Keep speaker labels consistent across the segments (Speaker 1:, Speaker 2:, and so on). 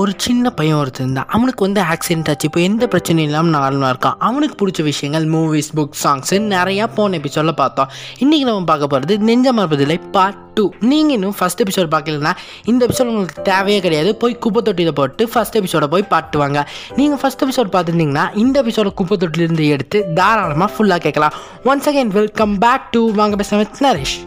Speaker 1: ஒரு சின்ன பையன் ஒருத்தர் இருந்தான். அவனுக்கு வந்து ஆக்சிடென்ட் ஆச்சு. இப்போ எந்த பிரச்சனையும் இல்லாமல் நார்மலாக இருக்கான். அவனுக்கு பிடிச்ச விஷயங்கள் மூவிஸ் புக் சாங்ஸ் நிறையா போன எபிசோடில் பார்த்தோம். இன்றைக்கி நம்ம பார்க்க போகிறது நெஞ்ச மரபதில்லை பார்ட் டூ நீங்கள் இன்னும் ஃபஸ்ட் எபிசோட் பார்க்கலன்னா இந்த எபிசோட் உங்களுக்கு தேவையே கிடையாது. போய் குப்பை தொட்டியில் போட்டு ஃபஸ்ட் எபிசோடை போய் பாட்டுவாங்க நீங்கள் ஃபஸ்ட் எபிசோட் பார்த்துருந்தீங்கன்னா இந்த எபிசோட குப்பை தொட்டிலிருந்து எடுத்து தாராளமாக ஃபுல்லாக கேட்கலாம். Once again welcome back to வாங்க பேச நரேஷ்.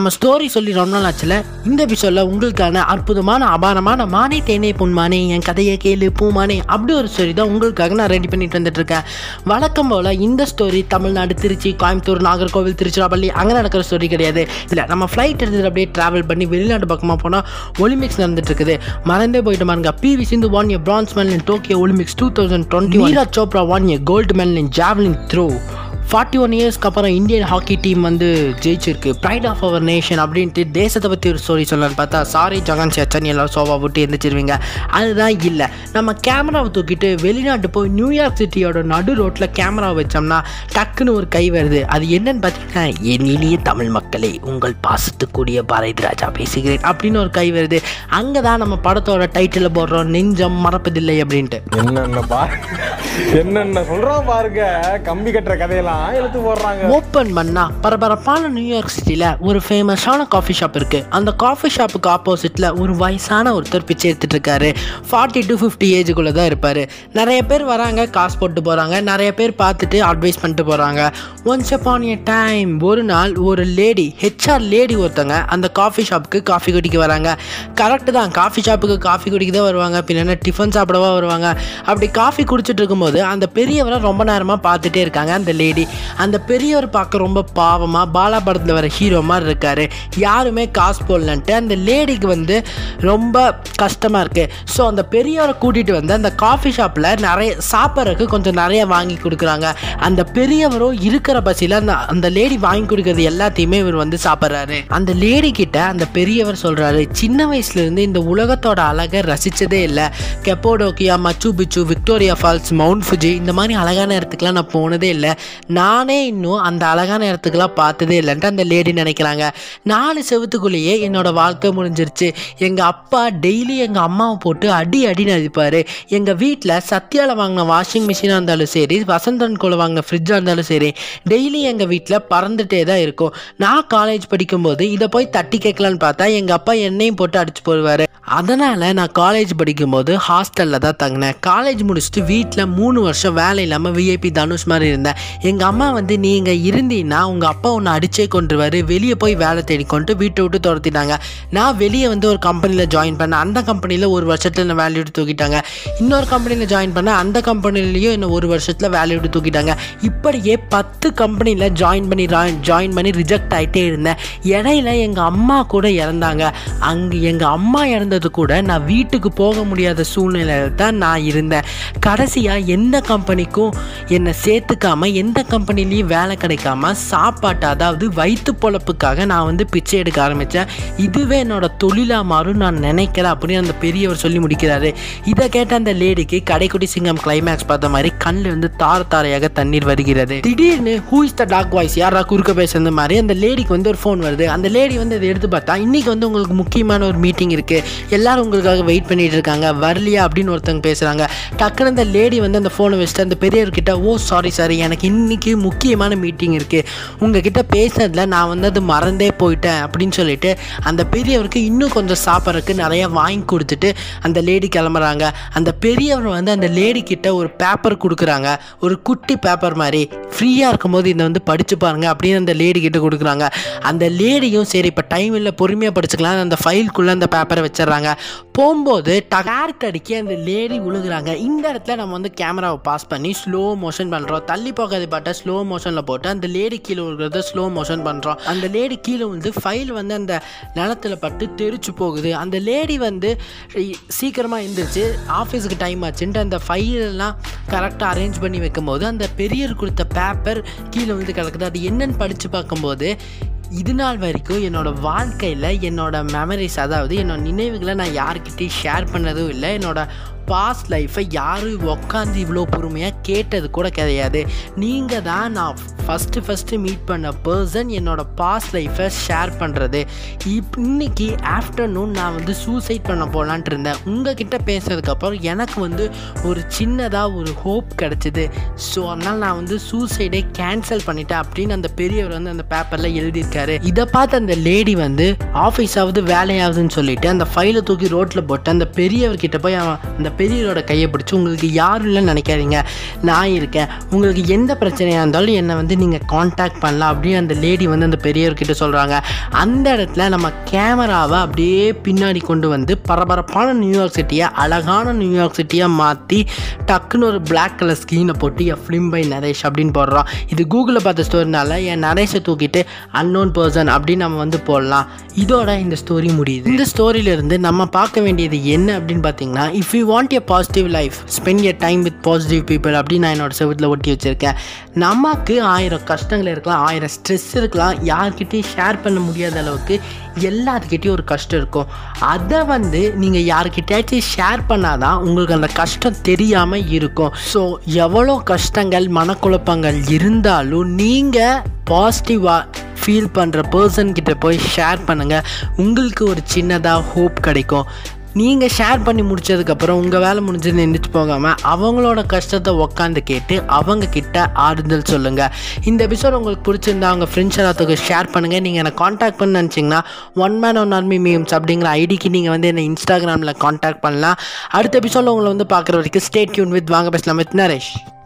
Speaker 1: நம்ம ஸ்டோரி சொல்லி ரொம்ப நாள் ஆச்சுல? இந்த எபிசோடில் உங்களுக்கான அற்புதமான அபாரமான மானே தேனே பொன்மானே என் கதையை கேளு பூமானே அப்படி ஒரு ஸ்டோரி தான் உங்களுக்காக நான் ரெடி பண்ணிட்டு வந்துட்டு இருக்கேன் வழக்கம் போல் இந்த ஸ்டோரி தமிழ்நாடு திருச்சி கோயம்புத்தூர் நாகர்கோவில் திருச்சிராப்பள்ளி அங்கே நடக்கிற ஸ்டோரி கிடையாது. இல்லை நம்ம ஃப்ளைட் எடுத்துட்டு அப்படியே ட்ராவல் பண்ணி வெளிநாட்டு பக்கமாக போனால் ஒலிம்பிக்ஸ் நடந்துட்டு இருக்குது மறந்தே போயிட்டு பாருங்க. PV Sindhu won a bronze medal in Tokyo Olympics two thousand twenty Neeraj Chopra won a gold medal in javelin throw forty one இயர்ஸ்க்கு அப்புறம் இந்தியன் ஹாக்கி டீம் வந்து ஜெயிச்சிருக்கு. ப்ரைட் ஆஃப் அவர் நேஷன் அப்படின்ட்டு தேசத்தை பற்றி ஒரு ஸ்டோரி சொல்லலான்னு பார்த்தா சாரி ஜகன் சேச்சன் எல்லாரும் சோபா போட்டு எந்திரிச்சிருவீங்க. அதுதான் இல்லை. நம்ம கேமராவை தூக்கிட்டு வெளிநாட்டு போய் நியூயார்க் சிட்டியோட நடு ரோட்டில் கேமரா வச்சோம்னா டக்குன்னு ஒரு கை வருது. அது என்னன்னு பார்த்தீங்கன்னா என் இனிய தமிழ் மக்களே உங்கள் பாசத்துக்குரிய பாரதி ராஜா பேசுகிறேன் அப்படின்னு ஒரு கை வருது. அங்கே தான் நம்ம படத்தோட டைட்டில் போடுறோம். நெஞ்சம் மறப்பதில்லை அப்படின்ட்டு.
Speaker 2: என்னென்ன பா என்னென்ன சொல்கிறோம் பாருங்க. கம்பி கட்டுற கதையெல்லாம். போடுறாங்க.
Speaker 1: ஓப்பன் பண்ணா பரபரப்பான நியூயார்க் சிட்டியில் ஒரு ஃபேமஸான காஃபி ஷாப் இருக்கு. அந்த காஃபி ஷாப்புக்கு ஆப்போசிட்டில் ஒரு வயசான ஒருத்தர் பிச்சை எடுத்துட்டு இருக்காரு. ஃபார்ட்டி டு ஃபிஃப்டி ஏஜுக்குள்ளே தான் இருப்பார். நிறைய பேர் வராங்க காசு போட்டு போகிறாங்க நிறைய பேர் பார்த்துட்டு அட்வைஸ் பண்ணிட்டு போகிறாங்க ஒன்ஸ் அப்பான் ஏ டைம் ஒரு நாள் ஒரு லேடி ஹெச்ஆர் லேடி ஒருத்தவங்க அந்த காஃபி ஷாப்புக்கு காஃபி குடிக்க வராங்க. கரெக்டு தான். காஃபி ஷாப்புக்கு காஃபி குடிக்க தான் வருவாங்க. பின்ன டிஃபன் சாப்பிடவா வருவாங்க. அப்படி காஃபி குடிச்சிட்டு இருக்கும்போது அந்த பெரியவரை ரொம்ப நேரமாக பார்த்துட்டே இருக்காங்க அந்த லேடி அந்த பெரியவர் பார்க்க ரொம்ப பாவமாக பாலா படத்தில் வர ஹீரோ மாதிரி இருக்கார். யாருமே காசு போடலன்ட்டு அந்த லேடிக்கு வந்து ரொம்ப கஷ்டமாக இருக்குது ஸோ அந்த பெரியவரை கூட்டிகிட்டு வந்து அந்த காஃபி ஷாப்பில் நிறைய சாப்பிட்றதுக்கு கொஞ்சம் நிறைய வாங்கி கொடுக்குறாங்க. அந்த பெரியவரும் இருக்கிற பசியில் அந்த அந்த லேடி வாங்கி கொடுக்கறது எல்லாத்தையுமே இவர் வந்து சாப்பிட்றாரு. அந்த லேடி கிட்ட அந்த பெரியவர் சொல்கிறாரு சின்ன வயசுலேருந்து இந்த உலகத்தோட அழகை ரசித்ததே இல்லை. கெப்போடோக்கியா மச்சு பிச்சு விக்டோரியா ஃபால்ஸ் மவுண்ட் ஃபுஜி இந்த மாதிரி அழகான இடத்துக்குலாம் நான் போனதே இல்லை. நானே இன்னும் அந்த அழகான இடத்துக்குலாம் பார்த்ததே இல்லைன்ட்டு அந்த லேடி நினைக்கிறாங்க. நாலு செவத்துக்குள்ளேயே என்னோட வாழ்க்கை முடிஞ்சிருச்சு. எங்கள் அப்பா டெய்லி எங்கள் அம்மாவை போட்டு அடி அடி நதிப்பார் எங்கள் வீட்டில் சத்யாவில் வாங்கின வாஷிங் மிஷினாக இருந்தாலும் சரி வசந்தன் கோல வாங்கின ஃப்ரிட்ஜாக இருந்தாலும் சரி டெய்லி எங்கள் வீட்டில் பறந்துட்டே தான் இருக்கும். நான் காலேஜ் படிக்கும்போது இதை போய் தட்டி கேட்கலான்னு பார்த்தா எங்கள் அப்பா என்னையும் போட்டு அடிச்சு போடுவார். அதனால் நான் காலேஜ் படிக்கும்போது ஹாஸ்டலில் தான் தங்கினேன். காலேஜ் முடிச்சுட்டு வீட்டில் மூணு வருஷம் வேலை இல்லாமல் விஐபி தனுஷ் மாதிரி இருந்தேன். எங்கள் எங்கள் அம்மா வந்து நீங்கள் இருந்தீங்கன்னா உங்கள் அப்பா உன்னை அடிச்சே கொண்டுருவார் வெளியே போய் வேலை தேடி கொண்டு வீட்டை விட்டு துரத்திட்டாங்க. நான் வெளியே வந்து ஒரு கம்பெனியில் ஜாயின் பண்ணேன் அந்த கம்பெனியில் ஒரு வருஷத்தில் என்னை வேலையை விட்டு தூக்கிட்டாங்க. இன்னொரு கம்பெனியில் ஜாயின் பண்ணேன் அந்த கம்பெனிலையும் என்ன ஒரு வருஷத்தில் வேலையை விட்டு தூக்கிட்டாங்க. இப்படியே பத்து கம்பெனியில் ஜாயின் பண்ணி ஜாயின் பண்ணி ரிஜெக்ட் ஆகிட்டே இருந்தேன். இடையில எங்கள் அம்மா கூட இறந்தாங்க. அங்கே எங்கள் அம்மா இறந்தது கூட நான் வீட்டுக்கு போக முடியாத சூழ்நிலையில் தான் நான் இருந்தேன். கடைசியாக எந்த கம்பெனிக்கும் என்னை சேர்த்துக்காமல் எந்த கம்பெனிலையும் வேலை கிடைக்காம சாப்பாட்டு அதாவது வயிற்று பொழப்புக்காக நான் வந்து பிச்சை எடுக்க ஆரம்பித்தேன் இதுவே என்னோட தொழிலாக மாறும் நான் நினைக்கிறேன் அப்படின்னு அந்த பெரியவர் சொல்லி முடிக்கிறாரு. இதை கேட்ட அந்த லேடிக்கு கடைக்குடி சிங்கம் கிளைமேக்ஸ் பார்த்த மாதிரி கண்ணில் வந்து தார தாரையாக தண்ணீர் வருகிறது. திடீர்னு who is the talk voice யாரா குறுக்க பேசுறது? மாதிரி அந்த லேடிக்கு வந்து ஒரு ஃபோன் வருது. அந்த லேடி வந்து அதை எடுத்து பார்த்தா இன்றைக்கி வந்து உங்களுக்கு முக்கியமான ஒரு மீட்டிங் இருக்குது எல்லாரும் உங்களுக்காக வெயிட் பண்ணிட்டு இருக்காங்க. வரலையா? அப்படின்னு ஒருத்தவங்க பேசுகிறாங்க டக்குன்னு அந்த லேடி வந்து அந்த ஃபோனை வச்சுட்டு அந்த பெரியவர்கிட்ட ஓ சாரி சாரி எனக்கு இன்னைக்கு முக்கியமான மீட்டிங் இருக்குது உங்ககிட்ட பேசுனதுல நான் வந்து அது மறந்தே போயிட்டேன் அப்படின்னு சொல்லிட்டு அந்த பெரியவருக்கு இன்னும் கொஞ்சம் சாப்பிட்றதுக்கு நிறையா வாங்கி கொடுத்துட்டு அந்த லேடி கிளம்புறாங்க. அந்த பெரியவர் வந்து அந்த லேடி கிட்ட ஒரு பேப்பர் கொடுக்குறாங்க. ஒரு குட்டி பேப்பர் மாதிரி. ஃப்ரீயாக இருக்கும்போது இதை வந்து படித்து பாருங்கள் அப்படின்னு அந்த லேடி கிட்ட கொடுக்குறாங்க. அந்த லேடியும் சரி இப்போ டைம் இல்லை பொறுமையாக படிச்சுக்கலாம். அந்த ஃபைல்குள்ளே அந்த பேப்பரை வச்சிடுறாங்க. போகும்போது டகார்க் அடிக்க அந்த லேடி விழுகுறாங்க இந்த இடத்துல நம்ம வந்து கேமராவை பாஸ் பண்ணி ஸ்லோ மோஷன் பண்ணுறோம் தள்ளி போகாத பாட்டை. ஸ்லோ மோஷனில் போட்டு அந்த லேடி கீழே விழுகிறத ஸ்லோ மோஷன் பண்ணுறோம் அந்த லேடி கீழே வந்து ஃபைல் வந்து அந்த நிலத்துல பட்டு தெரிச்சு போகுது. அந்த லேடி வந்து சீக்கிரமாக எழுந்திரிச்சு ஆஃபீஸுக்கு டைம் ஆச்சுன்ட்டு அந்த ஃபைலெல்லாம் கரெக்டாக அரேஞ்ச் பண்ணி வைக்கும்போது அந்த பெரியர் கொடுத்த பேப்பர் கீழே வந்து கிடக்குது. அது என்னன்னு படித்து பார்க்கும்போது இது நாள் வரைக்கும் என்னோடய வாழ்க்கையில் என்னோடய மெமரிஸ் அதாவது என்னோடய நினைவுகளை நான் யார்கிட்டையும் ஷேர் பண்ணதும் இல்லை. என்னோடய பாஸ்ட் லைஃப்பை யாரும் உட்காந்து இவ்வளோ பொறுமையாக கேட்டது கூட கிடையாது. நீங்கள் தான் நான் ஃபஸ்ட்டு ஃபஸ்ட்டு மீட் பண்ண பர்சன் என்னோட பாஸ்ட் லைஃப்பை ஷேர் பண்ணுறது இப் இன்னைக்கு ஆஃப்டர்நூன் நான் வந்து சூசைட் பண்ண போகலான்ட்டு இருந்தேன். உங்ககிட்ட பேசுறதுக்கப்புறம் எனக்கு வந்து ஒரு சின்னதாக ஒரு ஹோப் கிடச்சிது. ஸோ அதனால் நான் வந்து சூசைடே கேன்சல் பண்ணிட்டேன் அப்படின்னு அந்த பெரியவர் வந்து அந்த பேப்பரில் எழுதியிருக்காரு. இதை பார்த்து அந்த லேடி வந்து ஆஃபீஸாவது வேலையாகுதுன்னு சொல்லிட்டு அந்த ஃபைலை தூக்கி ரோட்டில் போட்டு அந்த பெரியவர்கிட்ட போய் அவன் அந்த பெரியவரோட கையை பிடிச்சி உங்களுக்கு யாரும் இல்லைன்னு நினைக்காதீங்க. நான் இருக்கேன். உங்களுக்கு எந்த பிரச்சனையாக இருந்தாலும் என்னை வந்து நீங்கள் காண்டாக்ட் பண்ணலாம். அப்படின்னு அந்த லேடி வந்து அந்த பெரியவர்கிட்ட சொல்கிறாங்க அந்த இடத்துல நம்ம கேமராவை அப்படியே பின்னாடி கொண்டு வந்து பரபரப்பான நியூயார்க் சிட்டியை அழகான நியூயார்க் சிட்டியாக மாற்றி டக்குன்னு ஒரு பிளாக் கலர் ஸ்க்ரீனை போட்டு என் ஃபிலிம் பை நரேஷ் அப்படின்னு போடுறோம். இது கூகுளில் பார்த்த ஸ்டோரினால என் நரேஷை தூக்கிட்டு அன்னோன் பர்சன் அப்படின்னு நம்ம வந்து போடலாம். இதோட இந்த ஸ்டோரி முடியுது. இந்த ஸ்டோரியிலிருந்து நம்ம பார்க்க வேண்டியது என்ன அப்படின்னு பார்த்தீங்கன்னா if you want a positive life spend a time with positive people அப்படின்னு நான் என்னோட செவத்தில் ஒட்டி வச்சுருக்கேன். நமக்கு ஆயிரம் கஷ்டங்கள் இருக்கலாம் ஆயிரம் ஸ்ட்ரெஸ் இருக்கலாம். யார்கிட்டையும் ஷேர் பண்ண முடியாத அளவுக்கு எல்லாத்துக்கிட்டையும் ஒரு கஷ்டம் இருக்கும். அதை வந்து நீங்கள் யார்கிட்டயாச்சும் ஷேர் பண்ணாதான் உங்களுக்கு அந்த கஷ்டம் தெரியாமல் இருக்கும். ஸோ எவ்வளோ கஷ்டங்கள் மனக்குழப்பங்கள் இருந்தாலும் நீங்கள் பாசிட்டிவாக ஃபீல் பண்ணுற பர்சன்கிட்ட போய் ஷேர் பண்ணுங்கள் உங்களுக்கு ஒரு சின்னதாக ஹோப் கிடைக்கும். நீங்கள் ஷேர் பண்ணி முடிச்சதுக்கப்புறம் உங்கள் வேலை முடிஞ்சது நின்றுட்டு போகாமல் அவங்களோட கஷ்டத்தை உக்காந்து கேட்டு அவங்க கிட்ட ஆறுதல் சொல்லுங்கள் இந்த எபிசோட் உங்களுக்கு பிடிச்சிருந்தா அவங்க ஃப்ரெண்ட்ஸ் எல்லாத்துக்கும் ஷேர் பண்ணுங்கள் நீங்கள் என்னை காண்டாக்ட் பண்ண நினச்சிங்கன்னா one man one army memes அப்படிங்கிற ஐடிக்கு நீங்கள் வந்து என்னை இன்ஸ்டாகிராமில் காண்டாக்ட் பண்ணலாம். அடுத்த எபிசோடில் உங்களை வந்து பார்க்குற வரைக்கும் ஸ்டேட் டியூன் வித் வாங்க பேசலாம் வித் நரேஷ்.